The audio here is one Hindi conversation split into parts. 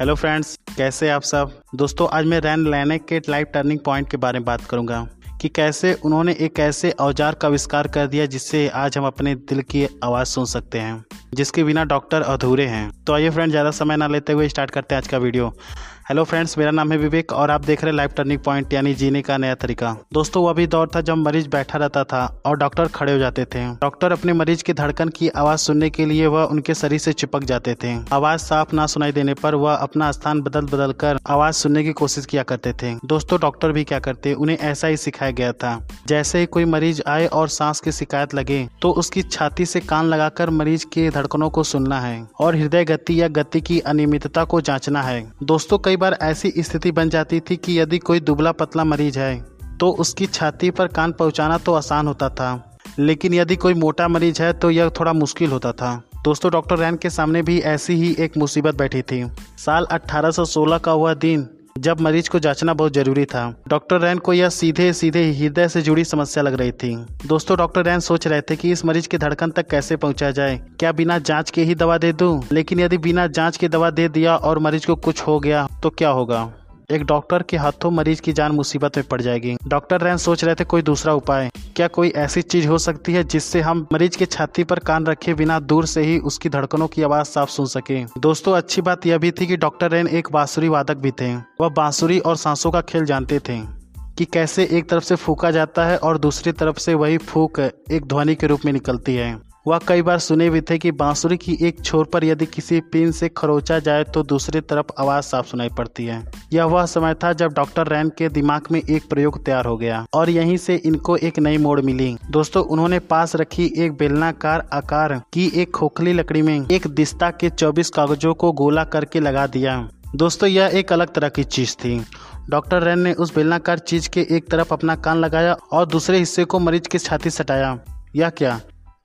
हेलो फ्रेंड्स कैसे आप सब? दोस्तों, आज मैं रैन लैनेक के लाइफ टर्निंग पॉइंट के बारे में बात करूँगा। कि कैसे उन्होंने एक ऐसे औज़ार का आविष्कार कर दिया जिससे आज हम अपने दिल की आवाज़ सुन सकते हैं, जिसके बिना डॉक्टर अधूरे हैं। तो आइए फ्रेंड ज़्यादा समय ना लेते हुए स्टार्ट करते हैं आज का वीडियो हेलो फ्रेंड्स मेरा नाम है विवेक और आप देख रहे हैं लाइफ टर्निंग पॉइंट यानी जीने का नया तरीका। दोस्तों, वो अभी दौर था जब मरीज़ बैठा रहता था और डॉक्टर खड़े हो जाते थे। डॉक्टर अपने मरीज़ की धड़कन की आवाज़ सुनने के लिए वह उनके शरीर से चिपक जाते थे। आवाज़ साफ़ ना सुनाई देने पर वह अपना स्थान बदल बदल कर आवाज़ सुनने की कोशिश किया करते थे। दोस्तों, डॉक्टर भी क्या करते, उन्हें ऐसा ही सिखाया गया था। जैसे ही कोई मरीज़ आए और सांस की शिकायत लगे तो उसकी छाती से कान लगाकर मरीज़ के धड़कनों को सुनना है और हृदय गति या गति की अनियमितता को जांचना है। दोस्तों, कई बार ऐसी स्थिति बन जाती थी कि यदि कोई दुबला पतला मरीज़ है तो उसकी छाती पर कान पहुंचाना तो आसान होता था। लेकिन यदि कोई मोटा मरीज़ है तो यह थोड़ा मुश्किल होता था। दोस्तों, डॉक्टर रैन के सामने भी ऐसी ही एक मुसीबत बैठी थी। साल 1816 का वह दिन जब मरीज़ को जांचना बहुत ज़रूरी था। डॉक्टर रैन को यह सीधे सीधे हृदय से जुड़ी समस्या लग रही थी। दोस्तों, डॉक्टर रैन सोच रहे थे कि इस मरीज़ के धड़कन तक कैसे पहुँचा जाए। क्या बिना जाँच के ही दवा दे दूँ? लेकिन यदि बिना जाँच के दवा दे दिया और मरीज़ को कुछ हो गया तो क्या होगा? एक डॉक्टर के हाथों मरीज़ की जान मुसीबत में पड़ जाएगी। डॉक्टर रैन सोच रहे थे, कोई दूसरा उपाय? क्या कोई ऐसी चीज़ हो सकती है जिससे हम मरीज़ के छाती पर कान रखे बिना दूर से ही उसकी धड़कनों की आवाज़ साफ़ सुन सके? दोस्तों, अच्छी बात यह भी थी कि डॉक्टर रैन एक बांसुरी वादक भी थे। वह बांसुरी और सांसों का खेल जानते थे कि कैसे एक तरफ़ से फूका जाता है और दूसरी तरफ़ से वही फूक एक ध्वनि के रूप में निकलती है। वह कई बार सुने भी थे कि बांसुरी की एक छोर पर यदि किसी पिन से खरोचा जाए तो दूसरी तरफ़ आवाज़ साफ़ सुनाई पड़ती है। यह वह समय था जब डॉक्टर रैन के दिमाग में एक प्रयोग तैयार हो गया और यहीं से इनको एक नई मोड़ मिली। दोस्तों, उन्होंने पास रखी एक बेलनाकार आकार की एक खोखली लकड़ी में एक दिस्ता के चौबीस कागजों को गोला करके लगा दिया। दोस्तों, यह एक अलग तरह की चीज़ थी। डॉक्टर रैन ने उस बेलनाकार चीज़ के एक तरफ़ अपना कान लगाया और दूसरे हिस्से को मरीज़ की छाती सटाया यह क्या?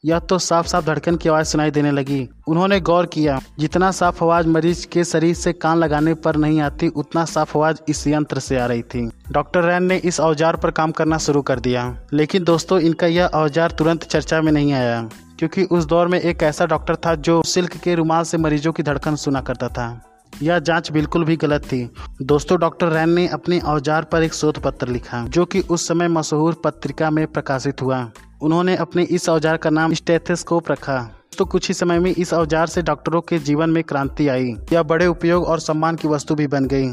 यह तो साफ़ साफ़ धड़कन की आवाज़ सुनाई देने लगी। उन्होंने गौर किया, जितना साफ़ आवाज़ मरीज़ के शरीर से कान लगाने पर नहीं आती, उतना साफ़ आवाज़ इस यंत्र से आ रही थी। डॉक्टर रैन ने इस औज़ार पर काम करना शुरू कर दिया। लेकिन दोस्तों, इनका यह औज़ार तुरंत चर्चा में नहीं आया, क्योंकि उस दौर में एक ऐसा डॉक्टर था जो सिल्क के रुमाल से मरीजों की धड़कन सुना करता था। यह जाँच बिल्कुल भी गलत थी। दोस्तों, डॉक्टर रैन ने अपने औज़ार पर एक शोध पत्र लिखा, जो कि उस समय मशहूर पत्रिका में प्रकाशित हुआ। उन्होंने अपने इस औज़ार का नाम स्टेथोस्कोप रखा। तो कुछ ही समय में इस औज़ार से डॉक्टरों के जीवन में क्रांति आई। यह बड़े उपयोग और सम्मान की वस्तु भी बन गई।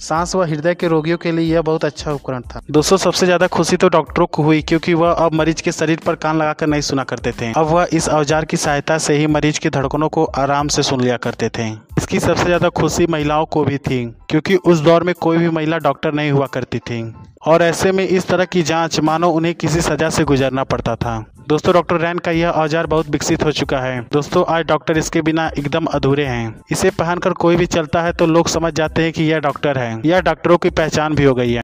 सांस व हृदय के रोगियों के लिए यह बहुत अच्छा उपकरण था। दोस्तों, सबसे ज़्यादा खुशी तो डॉक्टरों को हुई क्योंकि वह अब मरीज़ के शरीर पर कान लगाकर नहीं सुना करते थे। अब वह इस औज़ार की सहायता से ही मरीज़ की धड़कनों को आराम से सुन लिया करते थे। इसकी सबसे ज़्यादा खुशी महिलाओं को भी थी, क्योंकि उस दौर में कोई भी महिला डॉक्टर नहीं हुआ करती थी। और ऐसे में इस तरह की जाँच मानो उन्हें किसी सजा से गुजरना पड़ता था। दोस्तों, डॉक्टर रैन का यह औज़ार बहुत विकसित हो चुका है। दोस्तों, आज डॉक्टर इसके बिना एकदम अधूरे हैं। इसे पहनकर कोई भी चलता है तो लोग समझ जाते हैं कि यह डॉक्टर है। यह डॉक्टरों की पहचान भी हो गई है।